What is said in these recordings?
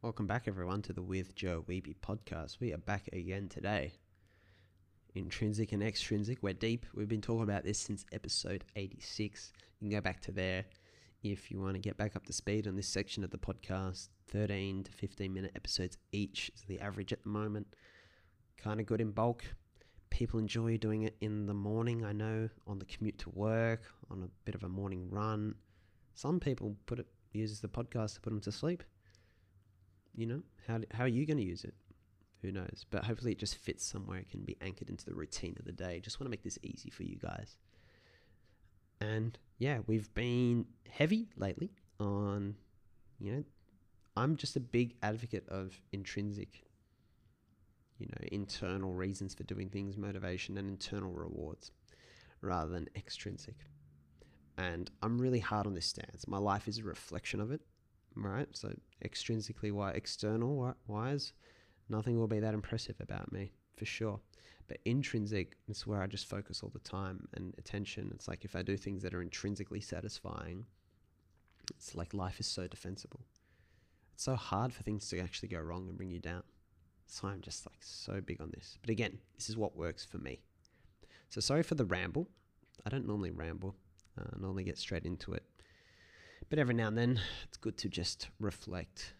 Welcome back, everyone, to the With Joe Weeby podcast. We are back again today. Intrinsic and extrinsic, we're deep. We've been talking about this since episode 86. You can go back to there if you want to get back up to speed on this section of the podcast. 13 to 15 minute episodes each is the average at the moment. Kind of good in bulk. People enjoy doing it in the morning, I know, on the commute to work, on a bit of a morning run. Some people put it uses the podcast to put them to sleep you know how, how are you going to use it? Who knows? But hopefully it just fits somewhere it can be anchored into the routine of the day. Just want to make this easy for you guys. And yeah we've been heavy lately on you know i'm just a big advocate of intrinsic you know internal reasons for doing things motivation and internal rewards rather than extrinsic. And i'm really hard on this stance. My life is a reflection of it right? So extrinsically, why external wise, nothing will be that impressive about me for sure. But intrinsic is where I just focus all the time and attention. It's like if I do things that are intrinsically satisfying, it's like life is so defensible. It's so hard for things to actually go wrong and bring you down. So I'm just like so big on this. But again, this is what works for me. So sorry for the ramble. I don't normally ramble. Uh, I normally get straight into it. But every now and then, it's good to just reflect.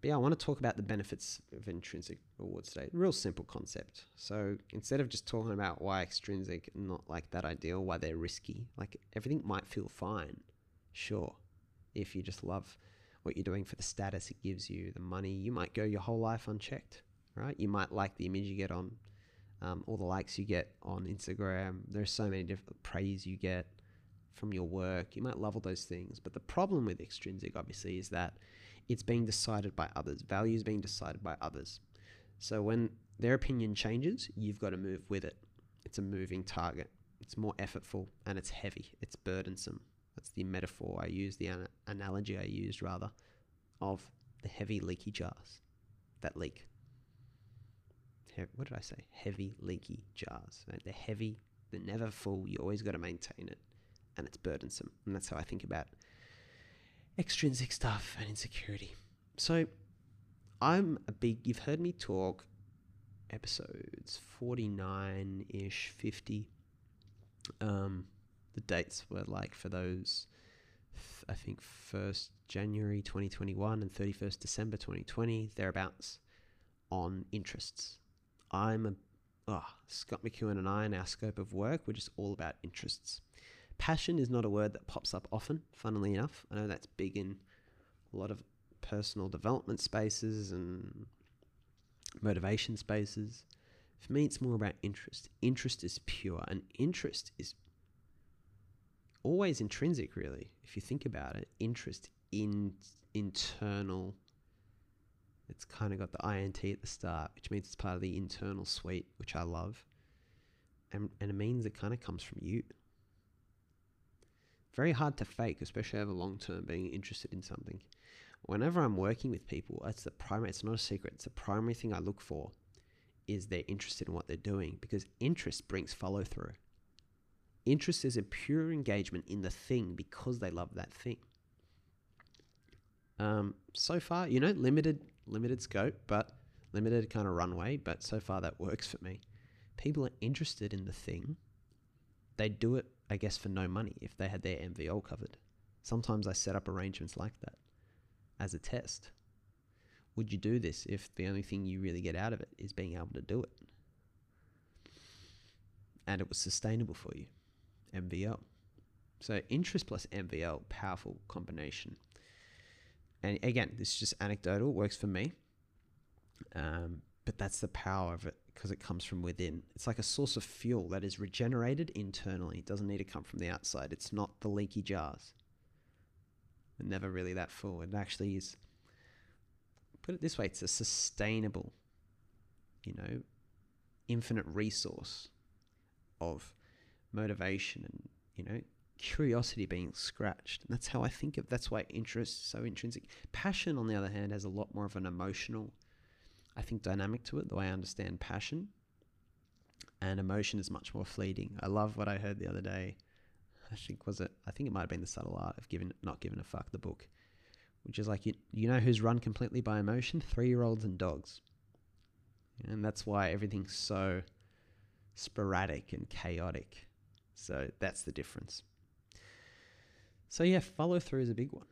But yeah, I want to talk about the benefits of intrinsic reward state. Real simple concept. So instead of just talking about why extrinsic not like that ideal, why they're risky, like everything might feel fine, sure. If you just love what you're doing for the status it gives you, the money, you might go your whole life unchecked, right? You might like the image you get on, um, all the likes you get on Instagram. There's so many different praise you get from your work. You might love all those things. But the problem with extrinsic, obviously, is that it's being decided by others. Value is being decided by others. So when their opinion changes, you've got to move with it. It's a moving target. It's more effortful and it's heavy. It's burdensome. That's the metaphor I used, the an- analogy I used, rather, of the heavy leaky jars that leak. He- what did I say? Heavy leaky jars. Right? They're heavy, they're never full. You always got to maintain it and it's burdensome. And that's how I think about extrinsic stuff and insecurity. So I'm a big, you've heard me talk episodes 49 ish, 50. Um, the dates were like for those, I think, 1st January 2021 and 31st December 2020, thereabouts, on interests. I'm a, oh, Scott McEwen and I, in our scope of work, we're just all about interests. Passion is not a word that pops up often, funnily enough. I know that's big in a lot of personal development spaces and motivation spaces. For me, it's more about interest. Interest is pure, and interest is always intrinsic, really. If you think about it, interest in internal. It's kind of got the int at the start, which means it's part of the internal suite, which I love, and and it means it kind of comes from you very hard to fake, especially over long term, being interested in something. Whenever I'm working with people, it's the primary, it's not a secret, it's the primary thing I look for is they're interested in what they're doing because interest brings follow through. Interest is a pure engagement in the thing because they love that thing. Um, so far, you know, limited, limited scope, but limited kind of runway, but so far that works for me. People are interested in the thing. They do it I guess, for no money if they had their MVO covered. Sometimes I set up arrangements like that as a test. Would you do this if the only thing you really get out of it is being able to do it? And it was sustainable for you. MVO. So interest plus MVO, powerful combination. And again, this is just anecdotal, works for me. Um, but that's the power of it because it comes from within. It's like a source of fuel that is regenerated internally. It doesn't need to come from the outside. It's not the leaky jars. They're never really that full. It actually is, put it this way, it's a sustainable, you know, infinite resource of motivation and, you know, curiosity being scratched. And that's how I think of that's why interest is so intrinsic. Passion, on the other hand, has a lot more of an emotional I think, dynamic to it, way I understand passion. And emotion is much more fleeting. I love what I heard the other day. I think was it. I think it might have been the subtle art of giving not giving a fuck. The book, which is like you, you know who's run completely by emotion? Three year olds and dogs. And that's why everything's so sporadic and chaotic. So that's the difference. So, yeah, follow through is a big one.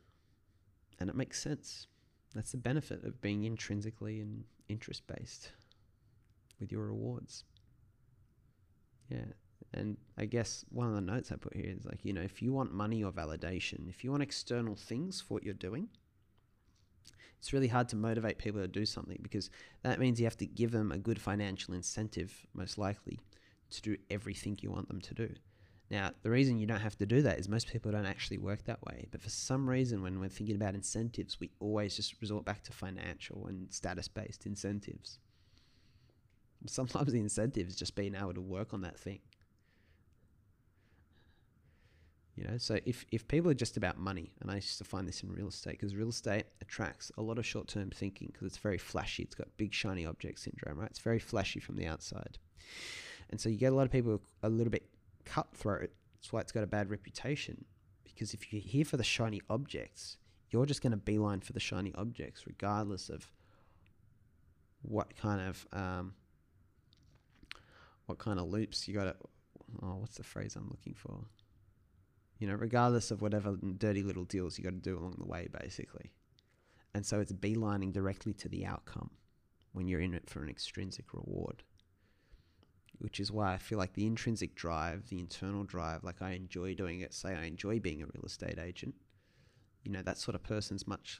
And it makes sense. That's the benefit of being intrinsically and interest based with your rewards. Yeah. And I guess one of the notes I put here is like, you know, if you want money or validation, if you want external things for what you're doing, it's really hard to motivate people to do something because that means you have to give them a good financial incentive, most likely, to do everything you want them to do. Now, the reason you don't have to do that is most people don't actually work that way. But for some reason, when we're thinking about incentives, we always just resort back to financial and status based incentives. Sometimes the incentive is just being able to work on that thing. You know, so if, if people are just about money, and I used to find this in real estate, because real estate attracts a lot of short term thinking because it's very flashy. It's got big shiny object syndrome, right? It's very flashy from the outside. And so you get a lot of people a little bit cutthroat. That's why it's got a bad reputation. Because if you're here for the shiny objects, you're just going to beeline for the shiny objects, regardless of what kind of um, what kind of loops you got to. Oh, what's the phrase I'm looking for? you know, regardless of whatever dirty little deals you got to do along the way, basically. And so it's beelining directly to the outcome when you're in it for an extrinsic reward. Which is why I feel like the intrinsic drive, the internal drive, like I enjoy doing it, say I enjoy being a real estate agent, you know, that sort of person's much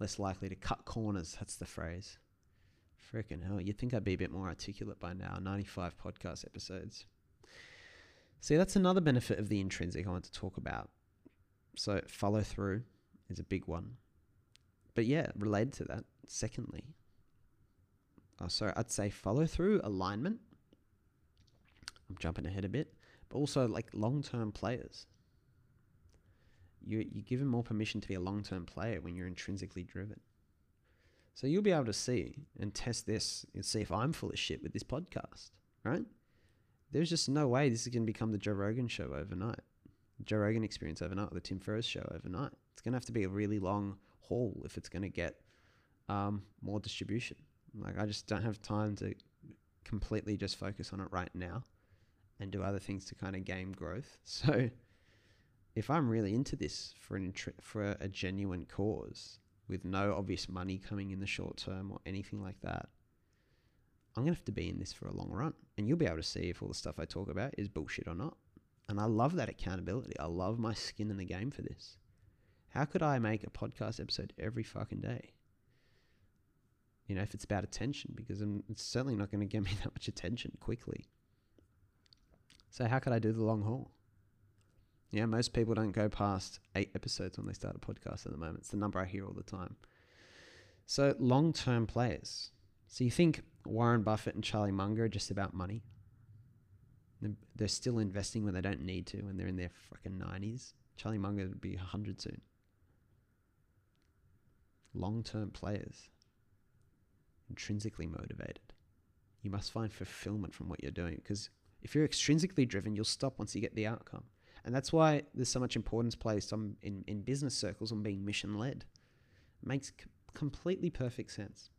less likely to cut corners. That's the phrase. Freaking hell, you'd think I'd be a bit more articulate by now. 95 podcast episodes. See, that's another benefit of the intrinsic I want to talk about. So, follow through is a big one. But yeah, related to that, secondly, oh, sorry, I'd say follow through, alignment. I'm jumping ahead a bit, but also like long term players. You, you give them more permission to be a long term player when you're intrinsically driven. So you'll be able to see and test this and see if I'm full of shit with this podcast, right? there's just no way this is going to become the Joe Rogan show overnight, Joe Rogan experience overnight, the Tim Ferriss show overnight. It's going to have to be a really long haul if it's going to get um, more distribution. Like I just don't have time to completely just focus on it right now and do other things to kind of game growth. So if I'm really into this for an for a genuine cause with no obvious money coming in the short term or anything like that, I'm to have to be in this for a long run. And you'll be able to see if all the stuff I talk about is bullshit or not. And I love that accountability. I love my skin in the game for this. How could I make a podcast episode every fucking day? You know, if it's about attention, because I'm, it's certainly not going to get me that much attention quickly. So, how could I do the long haul? Yeah, most people don't go past eight episodes when they start a podcast at the moment. It's the number I hear all the time. So, long term players. So, you think Warren Buffett and Charlie Munger are just about money. They're still investing when they don't need to, when they're in their fucking 90s. Charlie Munger would be 100 soon. Long term players, intrinsically motivated. You must find fulfillment from what you're doing because if you're extrinsically driven, you'll stop once you get the outcome. And that's why there's so much importance placed on in, in business circles on being mission led. Makes c- completely perfect sense.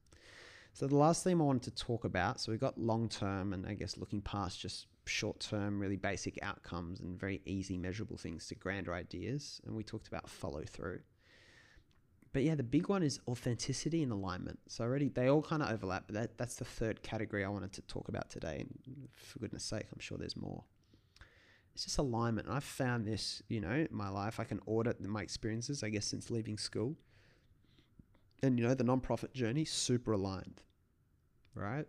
So the last theme I wanted to talk about, so we've got long term and I guess looking past just short term, really basic outcomes and very easy measurable things to grander ideas. And we talked about follow through. But yeah, the big one is authenticity and alignment. So already they all kind of overlap, but that, that's the third category I wanted to talk about today. And for goodness sake, I'm sure there's more. It's just alignment. And I've found this, you know, in my life. I can audit my experiences, I guess, since leaving school and you know the nonprofit journey super aligned right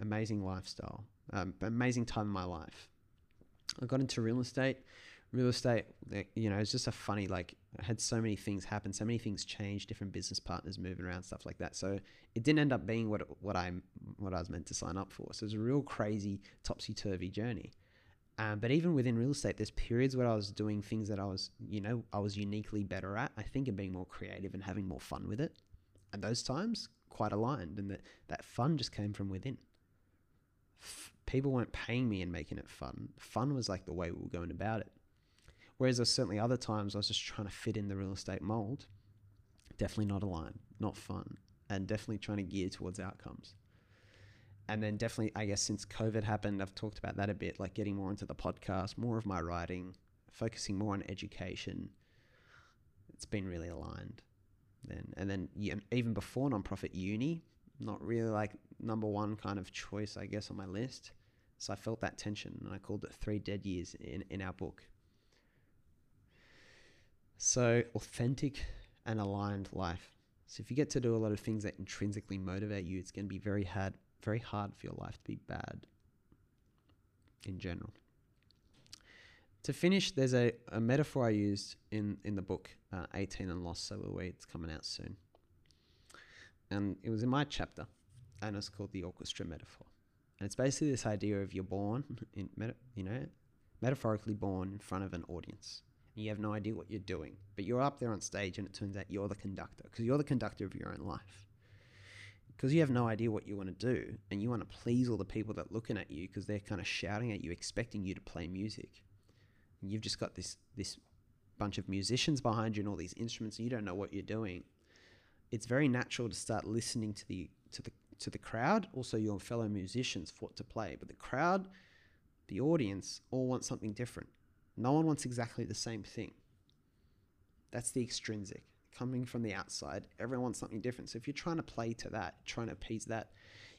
amazing lifestyle um, amazing time in my life i got into real estate real estate you know it's just a funny like I had so many things happen so many things change different business partners moving around stuff like that. So it didn't end up being what what i what i was meant to sign up for. So it was a real crazy topsy-turvy journey. Um, but even within real estate, there's periods where I was doing things that I was, you know, I was uniquely better at. I think, and being more creative and having more fun with it. And those times quite aligned and that that fun just came from within. F- people weren't paying me and making it fun. Fun was like the way we were going about it whereas there's certainly other times i was just trying to fit in the real estate mold Definitely not aligned, not fun, and definitely trying to gear towards outcomes. And then definitely, I guess since COVID happened, I've talked about that a bit, like getting more into the podcast, more of my writing, focusing more on education. It's been really aligned. Then and then even before nonprofit uni, not really like number one kind of choice, I guess, on my list. So I felt that tension, and I called it three dead years in in our book. So authentic and aligned life. So if you get to do a lot of things that intrinsically motivate you, it's going to be very hard, very hard for your life to be bad. In general. To finish, there's a, a metaphor I used in, in the book, uh, 18 and Lost So We. It's coming out soon. And it was in my chapter, and it's called the orchestra metaphor. And it's basically this idea of you're born, in meta, you know, metaphorically born in front of an audience and you have no idea what you're doing. But you're up there on stage and it turns out you're the conductor because you're the conductor of your own life. Because you have no idea what you want to do and you want to please all the people that are looking at you because they're kind of shouting at you, expecting you to play music. And you've just got this this bunch of musicians behind you and all these instruments and you don't know what you're doing. It's very natural to start listening to the to the to the crowd, also your fellow musicians for what to play. But the crowd, the audience, all want something different no one wants exactly the same thing. That's the extrinsic. Coming from the outside, everyone wants something different. So if you're trying to play to that, trying to appease that,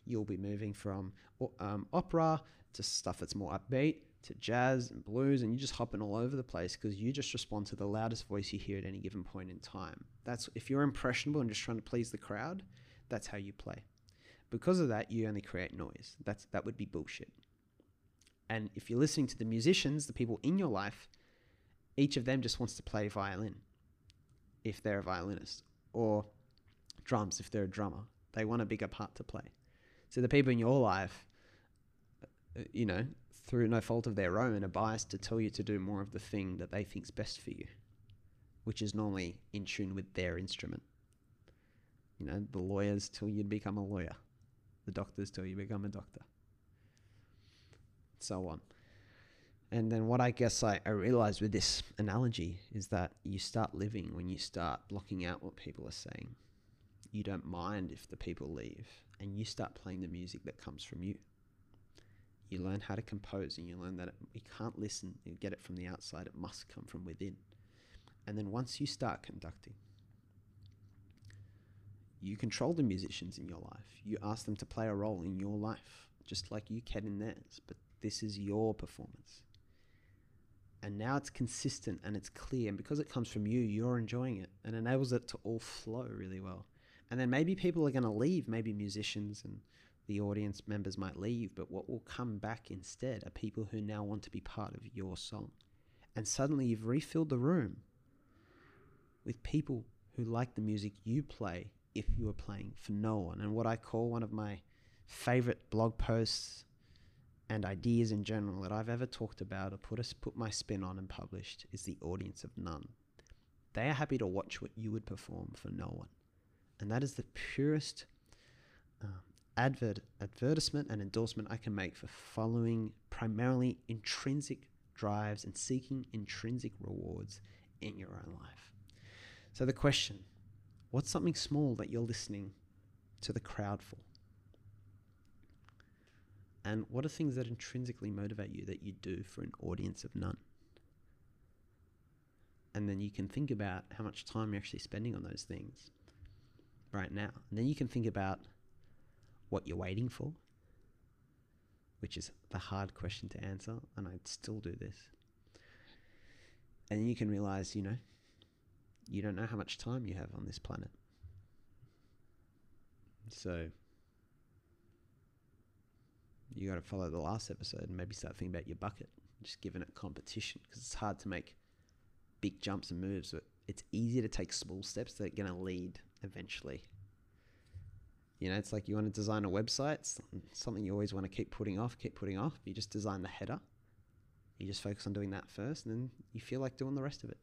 you'll be moving from um, opera to stuff that's more upbeat to jazz and blues, and you're just hopping all over the place because you just respond to the loudest voice you hear at any given point in time. That's if you're impressionable and just trying to please the crowd, that's how you play. Because of that, you only create noise. That's that would be bullshit. And if you're listening to the musicians, the people in your life, each of them just wants to play violin if they're a violinist, or drums if they're a drummer. They want a bigger part to play. So the people in your life, uh, you know, through no fault of their own, are biased to tell you to do more of the thing that they think's best for you, which is normally in tune with their instrument. You know, the lawyers tell you to become a lawyer, the doctors tell you to become a doctor so on. And then what I guess I, I realized with this analogy is that you start living when you start blocking out what people are saying. You don't mind if the people leave, and you start playing the music that comes from you. You learn how to compose, and you learn that it, you can't listen and get it from the outside, it must come from within. And then once you start conducting, you control the musicians in your life. You ask them to play a role in your life, just like you can in theirs. But this is your performance. And now it's consistent and it's clear. And because it comes from you, you're enjoying it and enables it to all flow really well. And then maybe people are going to leave, maybe musicians and the audience members might leave, but what will come back instead are people who now want to be part of your song. And suddenly you've refilled the room with people who like the music you play if you are playing for no one. And what I call one of my favorite blog posts and ideas in general that I've ever talked about or put a, put my spin on and published is the audience of none. They are happy to watch what you would perform for no one, and that is the purest um, advert advertisement and endorsement I can make for following primarily intrinsic drives and seeking intrinsic rewards in your own life. So the question: What's something small that you're listening to the crowd for? And what are things that intrinsically motivate you that you do for an audience of none? And then you can think about how much time you're actually spending on those things right now. And then you can think about what you're waiting for, which is the hard question to answer. And I'd still do this. And you can realize, you know, you don't know how much time you have on this planet. So you got to follow the last episode and maybe start thinking about your bucket, just giving it competition because it's hard to make big jumps and moves, but it's easier to take small steps that are going to lead eventually. You know, it's like you want to design a website, something you always want to keep putting off, keep putting off. You just design the header. You just focus on doing that first, and then you feel like doing the rest of it.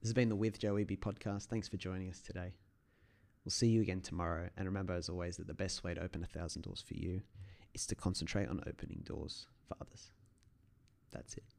This has been the With Joe Eby podcast. Thanks for joining us today. We'll see you again tomorrow. And remember, as always, that the best way to open a thousand doors for you is to concentrate on opening doors for others. That's it.